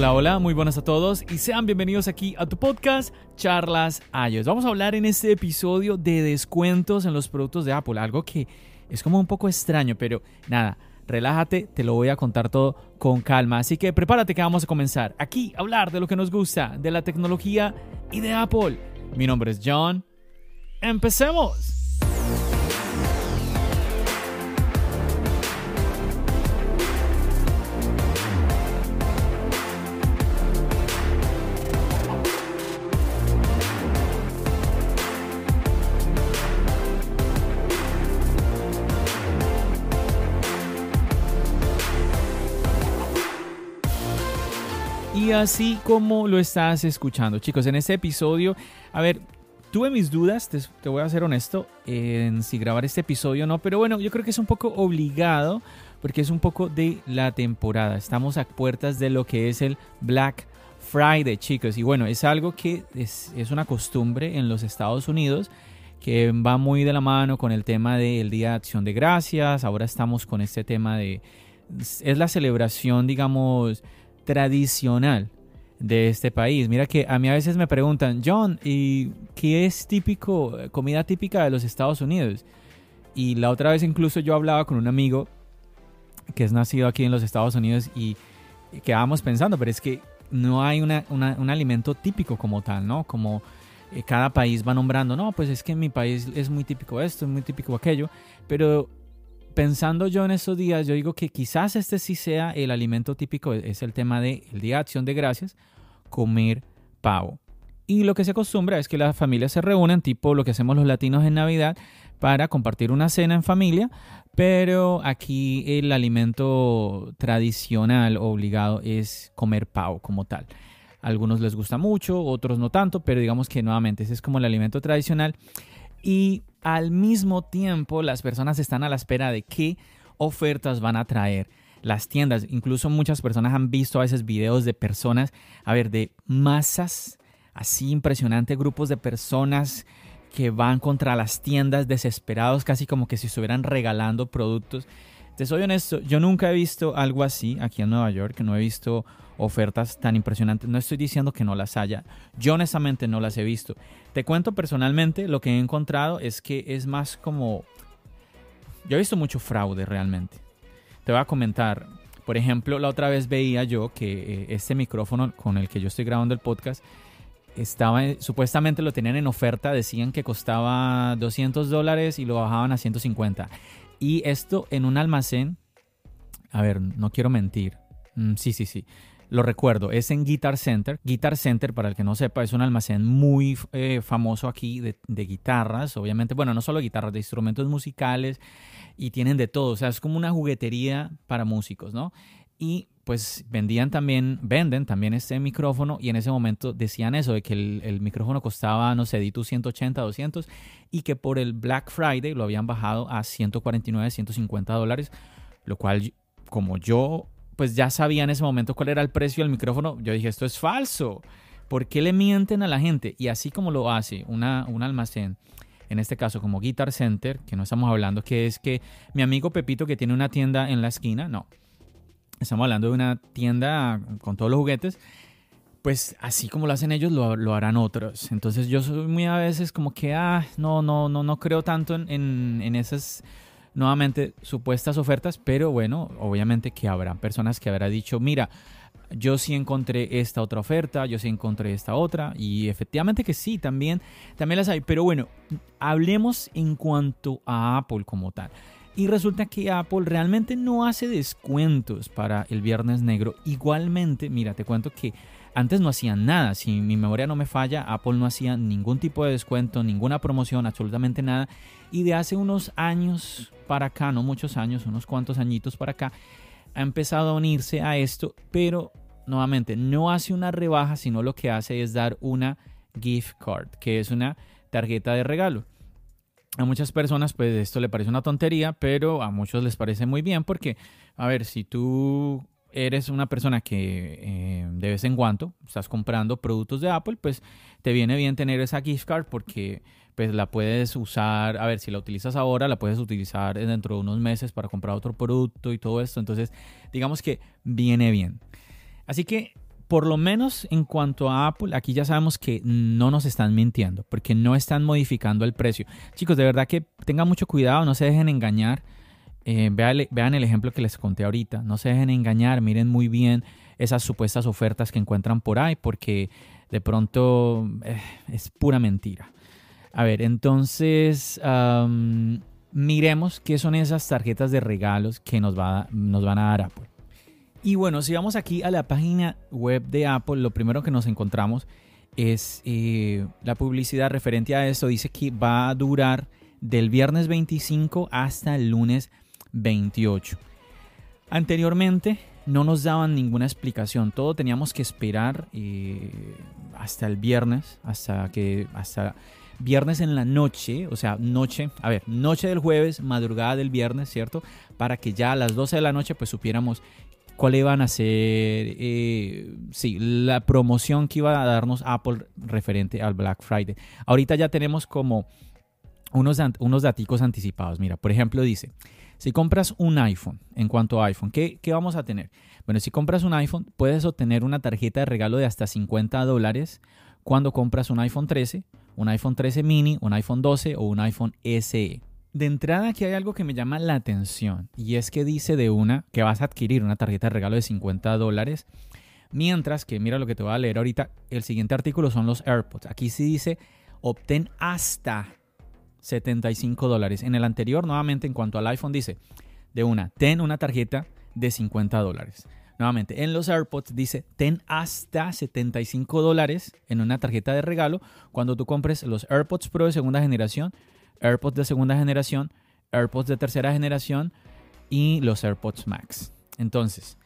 Hola, hola, muy buenas a todos y sean bienvenidos aquí a tu podcast Charlas iOS. Vamos a hablar en este episodio de descuentos en los productos de Apple, algo que es como un poco extraño, pero nada, relájate, te lo voy a contar todo con calma. Así que prepárate que vamos a comenzar aquí a hablar de lo que nos gusta, de la tecnología y de Apple. Mi nombre es John. ¡Empecemos! Así como lo estás escuchando, chicos, en este episodio, a ver, tuve mis dudas, te, voy a ser honesto, en si grabar este episodio o no, pero bueno, yo creo que es un poco obligado porque es un poco de la temporada. Estamos a puertas de lo que es el Black Friday, chicos, y bueno, es algo que es, es una costumbre en los Estados Unidos que va muy de la mano con el tema del Día de Acción de Gracias. Ahora estamos con este tema de... Es la celebración, digamos, tradicional de este país. Mira que a mí a veces me preguntan, John, ¿y qué es típico, comida típica de los Estados Unidos? Y la otra vez incluso yo hablaba con un amigo que es nacido aquí en los Estados Unidos y quedábamos pensando, pero es que no hay un alimento típico como tal, ¿no? Como eh, cada país va nombrando, no, pues es que en mi país es muy típico esto, es muy típico aquello, pero pensando yo en estos días, yo digo que quizás este sí sea el alimento típico, es el tema del Día de Acción de Gracias, comer pavo. Y lo que se acostumbra es que las familias se reúnen, tipo lo que hacemos los latinos en Navidad, para compartir una cena en familia, pero aquí el alimento tradicional obligado es comer pavo como tal. algunos les gusta mucho, otros no tanto, pero digamos que nuevamente ese es como el alimento tradicional. Y al mismo tiempo las personas están a la espera de qué ofertas van a traer las tiendas. Incluso muchas personas han visto a veces videos de personas, a ver, de masas así impresionantes, grupos de personas que van contra las tiendas desesperados, casi como que si estuvieran regalando productos. Te soy honesto, yo nunca he visto algo así aquí en Nueva York, no he visto ofertas tan impresionantes. No estoy diciendo que no las haya, yo honestamente no las he visto. Te cuento personalmente, lo que he encontrado es que es más como... Yo he visto mucho fraude realmente. Te voy a comentar, por ejemplo, la otra vez veía yo que eh, este micrófono con el que yo estoy grabando el podcast estaba, supuestamente lo tenían en oferta, decían que costaba 200 dólares y lo bajaban a 150. Y esto en un almacén, a ver, no quiero mentir. Mm, sí, sí, sí. Lo recuerdo, es en Guitar Center. Guitar Center, para el que no sepa, es un almacén muy eh, famoso aquí de, guitarras, obviamente, bueno, no solo guitarras, de instrumentos musicales y tienen de todo, o sea, es como una juguetería para músicos, ¿no? Y pues vendían también, venden también este micrófono y en ese momento decían eso, de que el, micrófono costaba, no sé, di 180, 200 y que por el Black Friday lo habían bajado a 149, 150 dólares, lo cual como yo pues ya sabía en ese momento cuál era el precio del micrófono, yo dije, esto es falso. ¿Por qué le mienten a la gente? Y así como lo hace una, un almacén, en este caso como Guitar Center, que no estamos hablando que es que mi amigo Pepito que tiene una tienda en la esquina, no. Estamos hablando de una tienda con todos los juguetes. Pues así como lo hacen ellos, lo, harán otros. Entonces yo soy muy a veces como que, ah, no, no, no, no creo tanto en, en, en esas nuevamente supuestas ofertas, pero bueno, obviamente que habrá personas que habrán dicho, mira, yo sí encontré esta otra oferta, yo sí encontré esta otra, y efectivamente que sí, también, también las hay, pero bueno, hablemos en cuanto a Apple como tal. Y resulta que Apple realmente no hace descuentos para el Viernes Negro. Igualmente, mira, te cuento que antes no hacían nada. Si mi memoria no me falla, Apple no hacía ningún tipo de descuento, ninguna promoción, absolutamente nada. Y de hace unos años para acá, no muchos años, unos cuantos añitos para acá, ha empezado a unirse a esto, pero nuevamente no hace una rebaja, sino lo que hace es dar una gift card, que es una tarjeta de regalo. A muchas personas pues esto le parece una tontería, pero a muchos les parece muy bien porque, a ver, si tú eres una persona que eh, de vez en cuando estás comprando productos de Apple, pues te viene bien tener esa gift card porque pues la puedes usar, a ver, si la utilizas ahora, la puedes utilizar dentro de unos meses para comprar otro producto y todo esto. Entonces, digamos que viene bien. Así que, por lo menos en cuanto a Apple, aquí ya sabemos que no nos están mintiendo, porque no están modificando el precio. Chicos, de verdad que tengan mucho cuidado, no se dejen engañar. Eh, vean, el ejemplo que les conté ahorita. No se dejen engañar, miren muy bien esas supuestas ofertas que encuentran por ahí, porque de pronto eh, es pura mentira. A ver, entonces miremos qué son esas tarjetas de regalos que nos, va, nos van a dar Apple. Y bueno, si vamos aquí a la página web de Apple, lo primero que nos encontramos es eh, la publicidad referente a esto. Dice que va a durar del viernes 25 hasta el lunes 28. Anteriormente no nos daban ninguna explicación, todo teníamos que esperar eh, hasta el viernes, hasta que hasta viernes en la noche, o sea, noche, a ver, noche del jueves, madrugada del viernes, ¿cierto? Para que ya a las 12 de la noche pues supiéramos cuál iban a ser, eh, sí, la promoción que iba a darnos Apple referente al Black Friday. Ahorita ya tenemos como unos, unos daticos anticipados. Mira, por ejemplo, dice, si compras un iPhone, en cuanto a iPhone, ¿qué, ¿qué, vamos a tener? Bueno, si compras un iPhone, puedes obtener una tarjeta de regalo de hasta 50 dólares cuando compras un iPhone 13, un iPhone 13 mini, un iPhone 12 o un iPhone SE. De entrada aquí hay algo que me llama la atención y es que dice de una que vas a adquirir una tarjeta de regalo de 50 dólares, mientras que mira lo que te voy a leer ahorita, el siguiente artículo son los AirPods. Aquí sí dice obtén hasta 75 dólares. En el anterior, nuevamente, en cuanto al iPhone, dice de una, ten una tarjeta de 50 dólares. Nuevamente, en los AirPods dice, ten hasta 75 dólares en una tarjeta de regalo cuando tú compres los AirPods Pro de segunda generación, AirPods de segunda generación, AirPods de tercera generación y los AirPods Max. Entonces,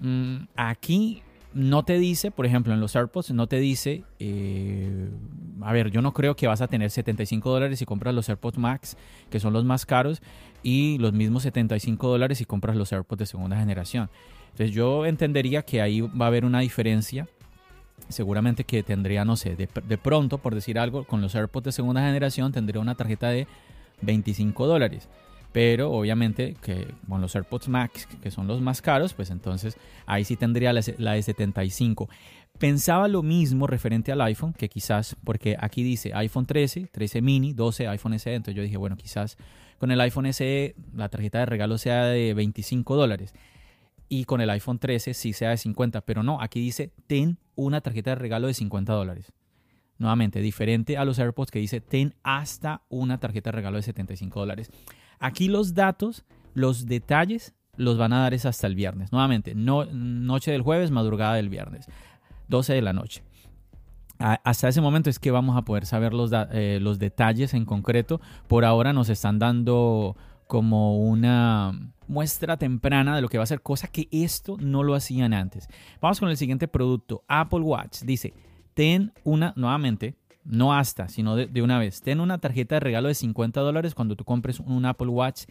mm, aquí no te dice, por ejemplo, en los AirPods, no te dice, eh, a ver, yo no creo que vas a tener 75 dólares si compras los AirPods Max, que son los más caros, y los mismos 75 dólares si compras los AirPods de segunda generación. Entonces yo entendería que ahí va a haber una diferencia. Seguramente que tendría, no sé, de, pronto, por decir algo, con los AirPods de segunda generación tendría una tarjeta de 25 dólares. Pero obviamente que con los AirPods Max, que son los más caros, pues entonces ahí sí tendría la, de 75. Pensaba lo mismo referente al iPhone, que quizás, porque aquí dice iPhone 13, 13 mini, 12 iPhone SE, entonces yo dije, bueno, quizás con el iPhone SE la tarjeta de regalo sea de 25 dólares y con el iPhone 13 sí sea de 50, pero no, aquí dice ten una tarjeta de regalo de 50 dólares. Nuevamente, diferente a los AirPods que dice ten hasta una tarjeta de regalo de 75 dólares. Aquí los datos, los detalles, los van a dar es hasta el viernes. Nuevamente, no, noche del jueves, madrugada del viernes, 12 de la noche. Hasta ese momento es que vamos a poder saber los, eh, los detalles en concreto. Por ahora nos están dando como una muestra temprana de lo que va a ser, cosa que esto no lo hacían antes. Vamos con el siguiente producto, Apple Watch. Dice, ten una, nuevamente, no hasta, sino de, una vez. Ten una tarjeta de regalo de 50 dólares cuando tú compres un Apple Watch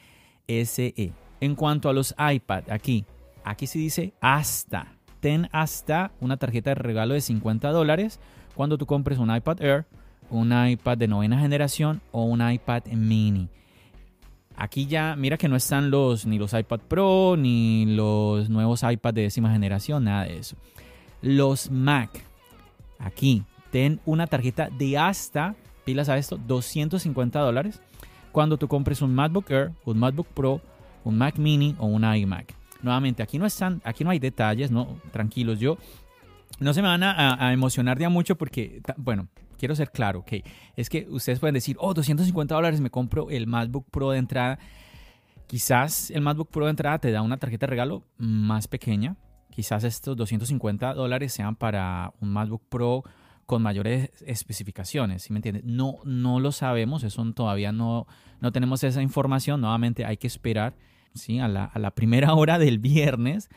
SE. En cuanto a los iPad, aquí, aquí se dice hasta. Ten hasta una tarjeta de regalo de 50 dólares cuando tú compres un iPad Air, un iPad de novena generación o un iPad mini. Aquí ya, mira que no están los ni los iPad Pro ni los nuevos iPad de décima generación, nada de eso. Los Mac, aquí ten una tarjeta de hasta, pilas a esto, 250 dólares cuando tú compres un MacBook Air, un MacBook Pro, un Mac Mini o un iMac. Nuevamente, aquí no están, aquí no hay detalles, no, tranquilos, yo no se me van a, emocionar ya mucho porque, bueno, quiero ser claro, ok, es que ustedes pueden decir, oh, 250 dólares me compro el MacBook Pro de entrada. Quizás el MacBook Pro de entrada te da una tarjeta de regalo más pequeña. Quizás estos 250 dólares sean para un MacBook Pro con mayores especificaciones, ¿sí me entiendes? No, no lo sabemos, eso todavía no, no tenemos esa información. Nuevamente hay que esperar ¿sí? a, la, a la primera hora del viernes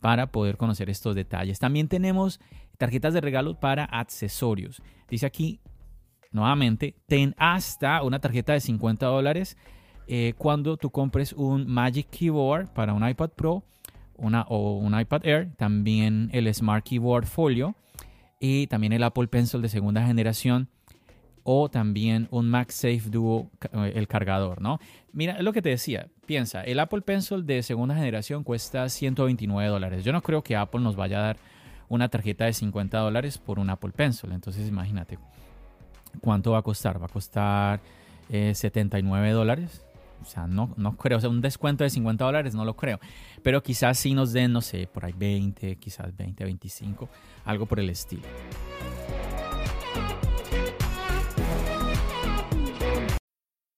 para poder conocer estos detalles. También tenemos tarjetas de regalo para accesorios. Dice aquí, nuevamente, ten hasta una tarjeta de 50 dólares eh, cuando tú compres un Magic Keyboard para un iPad Pro una, o un iPad Air, también el Smart Keyboard Folio y también el Apple Pencil de segunda generación o también un MagSafe Duo, eh, el cargador, ¿no? Mira, es lo que te decía, piensa, el Apple Pencil de segunda generación cuesta 129 dólares. Yo no creo que Apple nos vaya a dar una tarjeta de 50 dólares por un Apple Pencil. Entonces imagínate, ¿cuánto va a costar? Va a costar 79 eh, dólares. O sea, no, no creo. O sea, un descuento de 50 dólares no lo creo. Pero quizás sí nos den, no sé, por ahí 20, quizás 20, 25, algo por el estilo.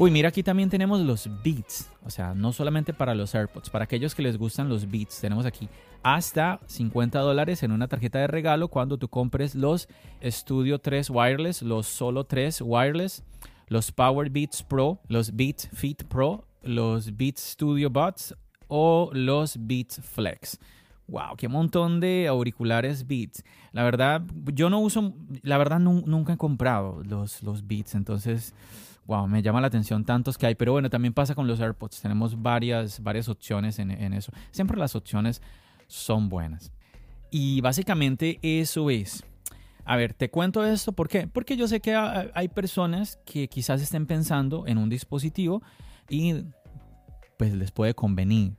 Uy, mira, aquí también tenemos los Beats. O sea, no solamente para los AirPods, para aquellos que les gustan los Beats. Tenemos aquí hasta 50 dólares en una tarjeta de regalo cuando tú compres los Studio 3 Wireless, los Solo 3 Wireless, los Power Beats Pro, los Beats Fit Pro, los Beats Studio Buds o los Beats Flex. Wow, qué montón de auriculares Beats. La verdad, yo no uso, la verdad nunca he comprado los, los Beats, entonces wow, me llama la atención tantos que hay. Pero bueno, también pasa con los AirPods. Tenemos varias, varias opciones en, eso. Siempre las opciones son buenas. Y básicamente eso es. A ver, te cuento esto, ¿por qué? Porque yo sé que hay personas que quizás estén pensando en un dispositivo y pues les puede convenir,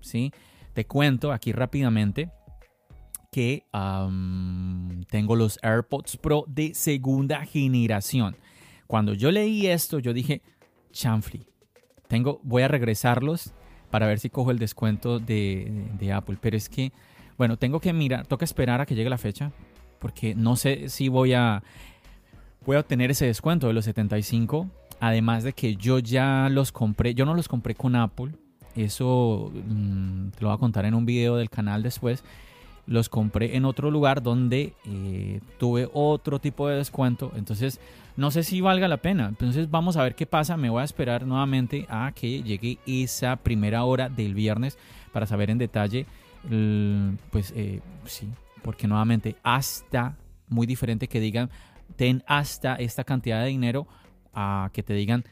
¿sí? Te cuento aquí rápidamente que tengo los AirPods Pro de segunda generación. Cuando yo leí esto, yo dije, chanfli, tengo, voy a regresarlos para ver si cojo el descuento de, Apple. Pero es que, bueno, tengo que mirar, toca esperar a que llegue la fecha, porque no sé si voy a, voy a obtener ese descuento de los 75. Además de que yo ya los compré, yo no los compré con Apple. Eso mm, te lo voy a contar en un video del canal después los compré en otro lugar donde eh, tuve otro tipo de descuento. Entonces, no sé si valga la pena. Entonces, vamos a ver qué pasa. Me voy a esperar nuevamente a que llegue esa primera hora del viernes para saber en detalle. Pues eh, sí, porque nuevamente, hasta muy diferente que digan, ten hasta esta cantidad de dinero a que te digan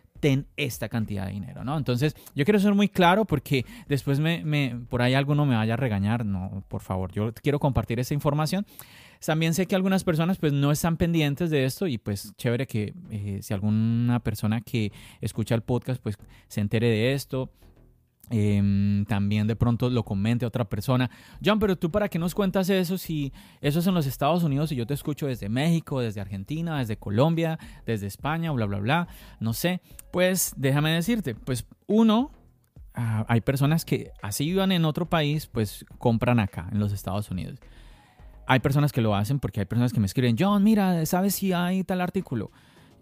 esta cantidad de dinero, ¿no? Entonces, yo quiero ser muy claro porque después me, por ahí alguno me vaya a regañar, no, por favor, yo quiero compartir esa información. También sé que algunas personas pues no están pendientes de esto y pues chévere que eh, si alguna persona que escucha el podcast pues se entere de esto, Em, también de pronto lo comente otra persona. John, pero tú para qué nos cuentas eso si eso es en los Estados Unidos y yo te escucho desde México, desde Argentina, desde Colombia, desde España, bla, bla, bla. No sé. Pues déjame decirte, pues uno, ah, hay personas que así vivan en otro país, pues compran acá, en los Estados Unidos. Hay personas que lo hacen porque hay personas que me escriben, John, mira, ¿sabes si hay tal artículo?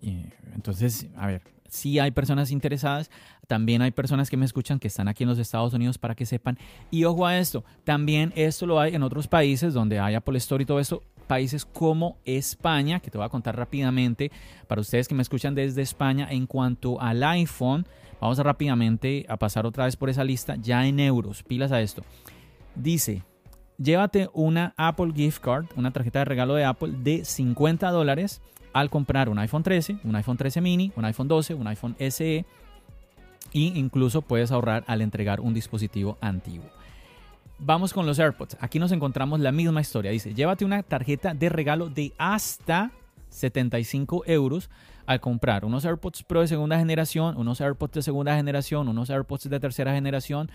Y entonces, a ver, si hay personas interesadas, también hay personas que me escuchan que están aquí en los Estados Unidos para que sepan. Y ojo a esto, también esto lo hay en otros países donde hay Apple Store y todo eso, países como España, que te voy a contar rápidamente para ustedes que me escuchan desde España en cuanto al iPhone. Vamos a rápidamente a pasar otra vez por esa lista ya en euros, pilas a esto. Dice, llévate una Apple Gift Card, una tarjeta de regalo de Apple de 50 dólares al comprar un iPhone 13, un iPhone 13 mini, un iPhone 12, un iPhone SE e incluso puedes ahorrar al entregar un dispositivo antiguo. Vamos con los AirPods. Aquí nos encontramos la misma historia. Dice, llévate una tarjeta de regalo de hasta 75 euros al comprar unos AirPods Pro de segunda generación, unos AirPods de segunda generación, unos AirPods de tercera generación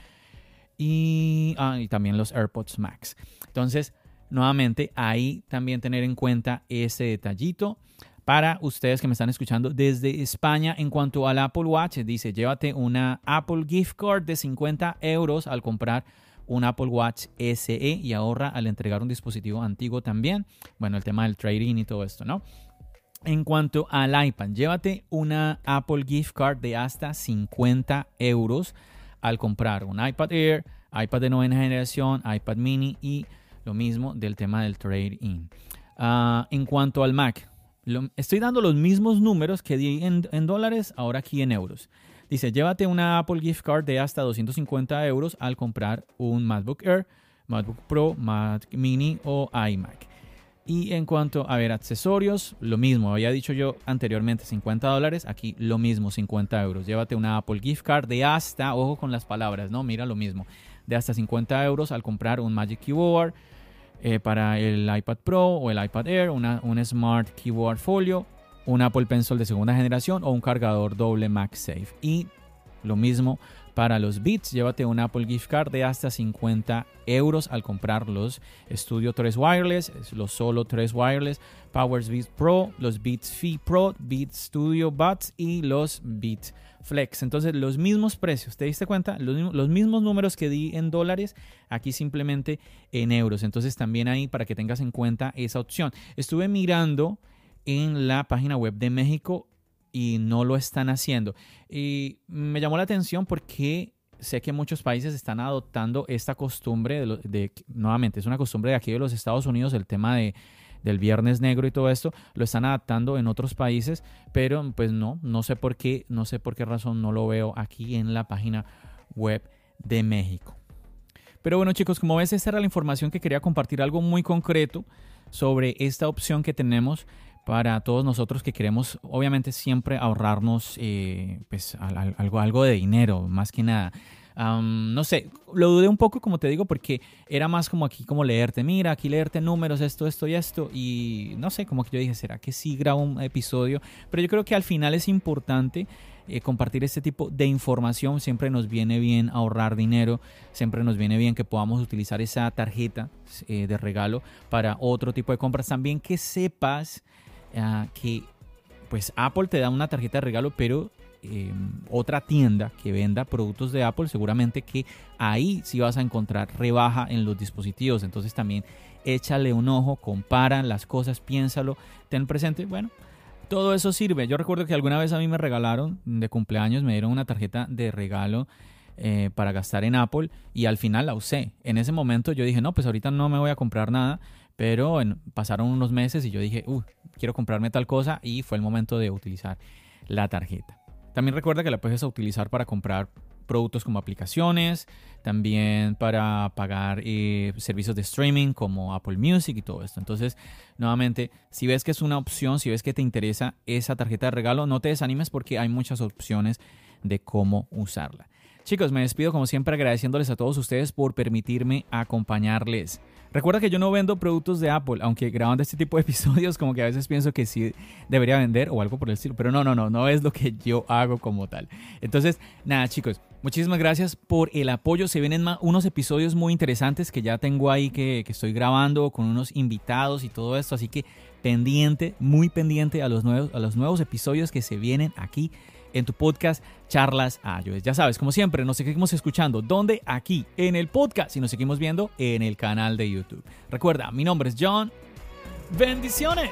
y, ah, y también los AirPods Max. Entonces, nuevamente, ahí también tener en cuenta ese detallito para ustedes que me están escuchando desde España. En cuanto al Apple Watch, dice, llévate una Apple Gift Card de 50 euros al comprar un Apple Watch SE y ahorra al entregar un dispositivo antiguo también. Bueno, el tema del trading y todo esto, ¿no? En cuanto al iPad, llévate una Apple Gift Card de hasta 50 euros al comprar un iPad Air, iPad de novena generación, iPad mini y lo mismo del tema del trade-in. Ah, en cuanto al Mac, estoy dando los mismos números que di en, dólares, ahora aquí en euros. Dice, llévate una Apple Gift Card de hasta 250 euros al comprar un MacBook Air, MacBook Pro, Mac Mini o iMac. Y en cuanto a ver accesorios, lo mismo, había dicho yo anteriormente 50 dólares, aquí lo mismo, 50 euros. Llévate una Apple Gift Card de hasta, ojo con las palabras, ¿no? Mira lo mismo, de hasta 50 euros al comprar un Magic Keyboard, eh, para el iPad Pro o el iPad Air, una, un Smart Keyboard Folio, un Apple Pencil de segunda generación o un cargador doble MagSafe. Y lo mismo para los Beats, llévate un Apple Gift Card de hasta 50 euros al comprar los Studio 3 Wireless, los Solo 3 Wireless, Powers Beats Pro, los Beats Fee Pro, Beats Studio Buds y los Beats Flex. Entonces, los mismos precios, ¿te diste cuenta? Los, mismos números que di en dólares, aquí simplemente en euros. Entonces, también ahí para que tengas en cuenta esa opción. Estuve mirando en la página web de México y no lo están haciendo. Y me llamó la atención porque sé que muchos países están adoptando esta costumbre de, nuevamente, es una costumbre de aquí de los Estados Unidos, el tema de del Viernes Negro y todo esto, lo están adaptando en otros países, pero pues no, no sé por qué, no sé por qué razón no lo veo aquí en la página web de México. Pero bueno chicos, como ves, esta era la información que quería compartir, algo muy concreto sobre esta opción que tenemos para todos nosotros que queremos obviamente siempre ahorrarnos eh, pues, algo, algo de dinero, más que nada no sé, lo dudé un poco, como te digo, porque era más como aquí, como leerte, mira, aquí leerte números, esto, esto y esto. Y no sé, como que yo dije, ¿será que sí grabo un episodio? Pero yo creo que al final es importante eh, compartir este tipo de información. Siempre nos viene bien ahorrar dinero, siempre nos viene bien que podamos utilizar esa tarjeta eh, de regalo para otro tipo de compras. También que sepas ah, que pues Apple te da una tarjeta de regalo, pero Em, otra tienda que venda productos de Apple, seguramente que ahí sí vas a encontrar rebaja en los dispositivos. Entonces también échale un ojo, compara las cosas, piénsalo, ten presente. Bueno, todo eso sirve. Yo recuerdo que alguna vez a mí me regalaron de cumpleaños, me dieron una tarjeta de regalo. Eh, para gastar en Apple y al final la usé. En ese momento yo dije, no, pues ahorita no me voy a comprar nada, pero pasaron unos meses y yo dije, uh, quiero comprarme tal cosa y fue el momento de utilizar la tarjeta. También recuerda que la puedes utilizar para comprar productos como aplicaciones, también para pagar eh, servicios de streaming como Apple Music y todo esto. Entonces, nuevamente, si ves que es una opción, si ves que te interesa esa tarjeta de regalo, no te desanimes porque hay muchas opciones de cómo usarla. Chicos, me despido como siempre agradeciéndoles a todos ustedes por permitirme acompañarles. Recuerda que yo no vendo productos de Apple, aunque grabando este tipo de episodios como que a veces pienso que sí debería vender o algo por el estilo, pero no, no, no, no es lo que yo hago como tal. Entonces, nada chicos, muchísimas gracias por el apoyo. Se vienen unos episodios muy interesantes que ya tengo ahí que, estoy grabando con unos invitados y todo esto, así que pendiente, muy pendiente a los nuevos episodios que se vienen aquí en tu podcast Charlas iOS. Ya sabes, como siempre, nos seguimos escuchando. ¿Dónde? Aquí, en el podcast y nos seguimos viendo en el canal de YouTube. Recuerda, mi nombre es John. Bendiciones.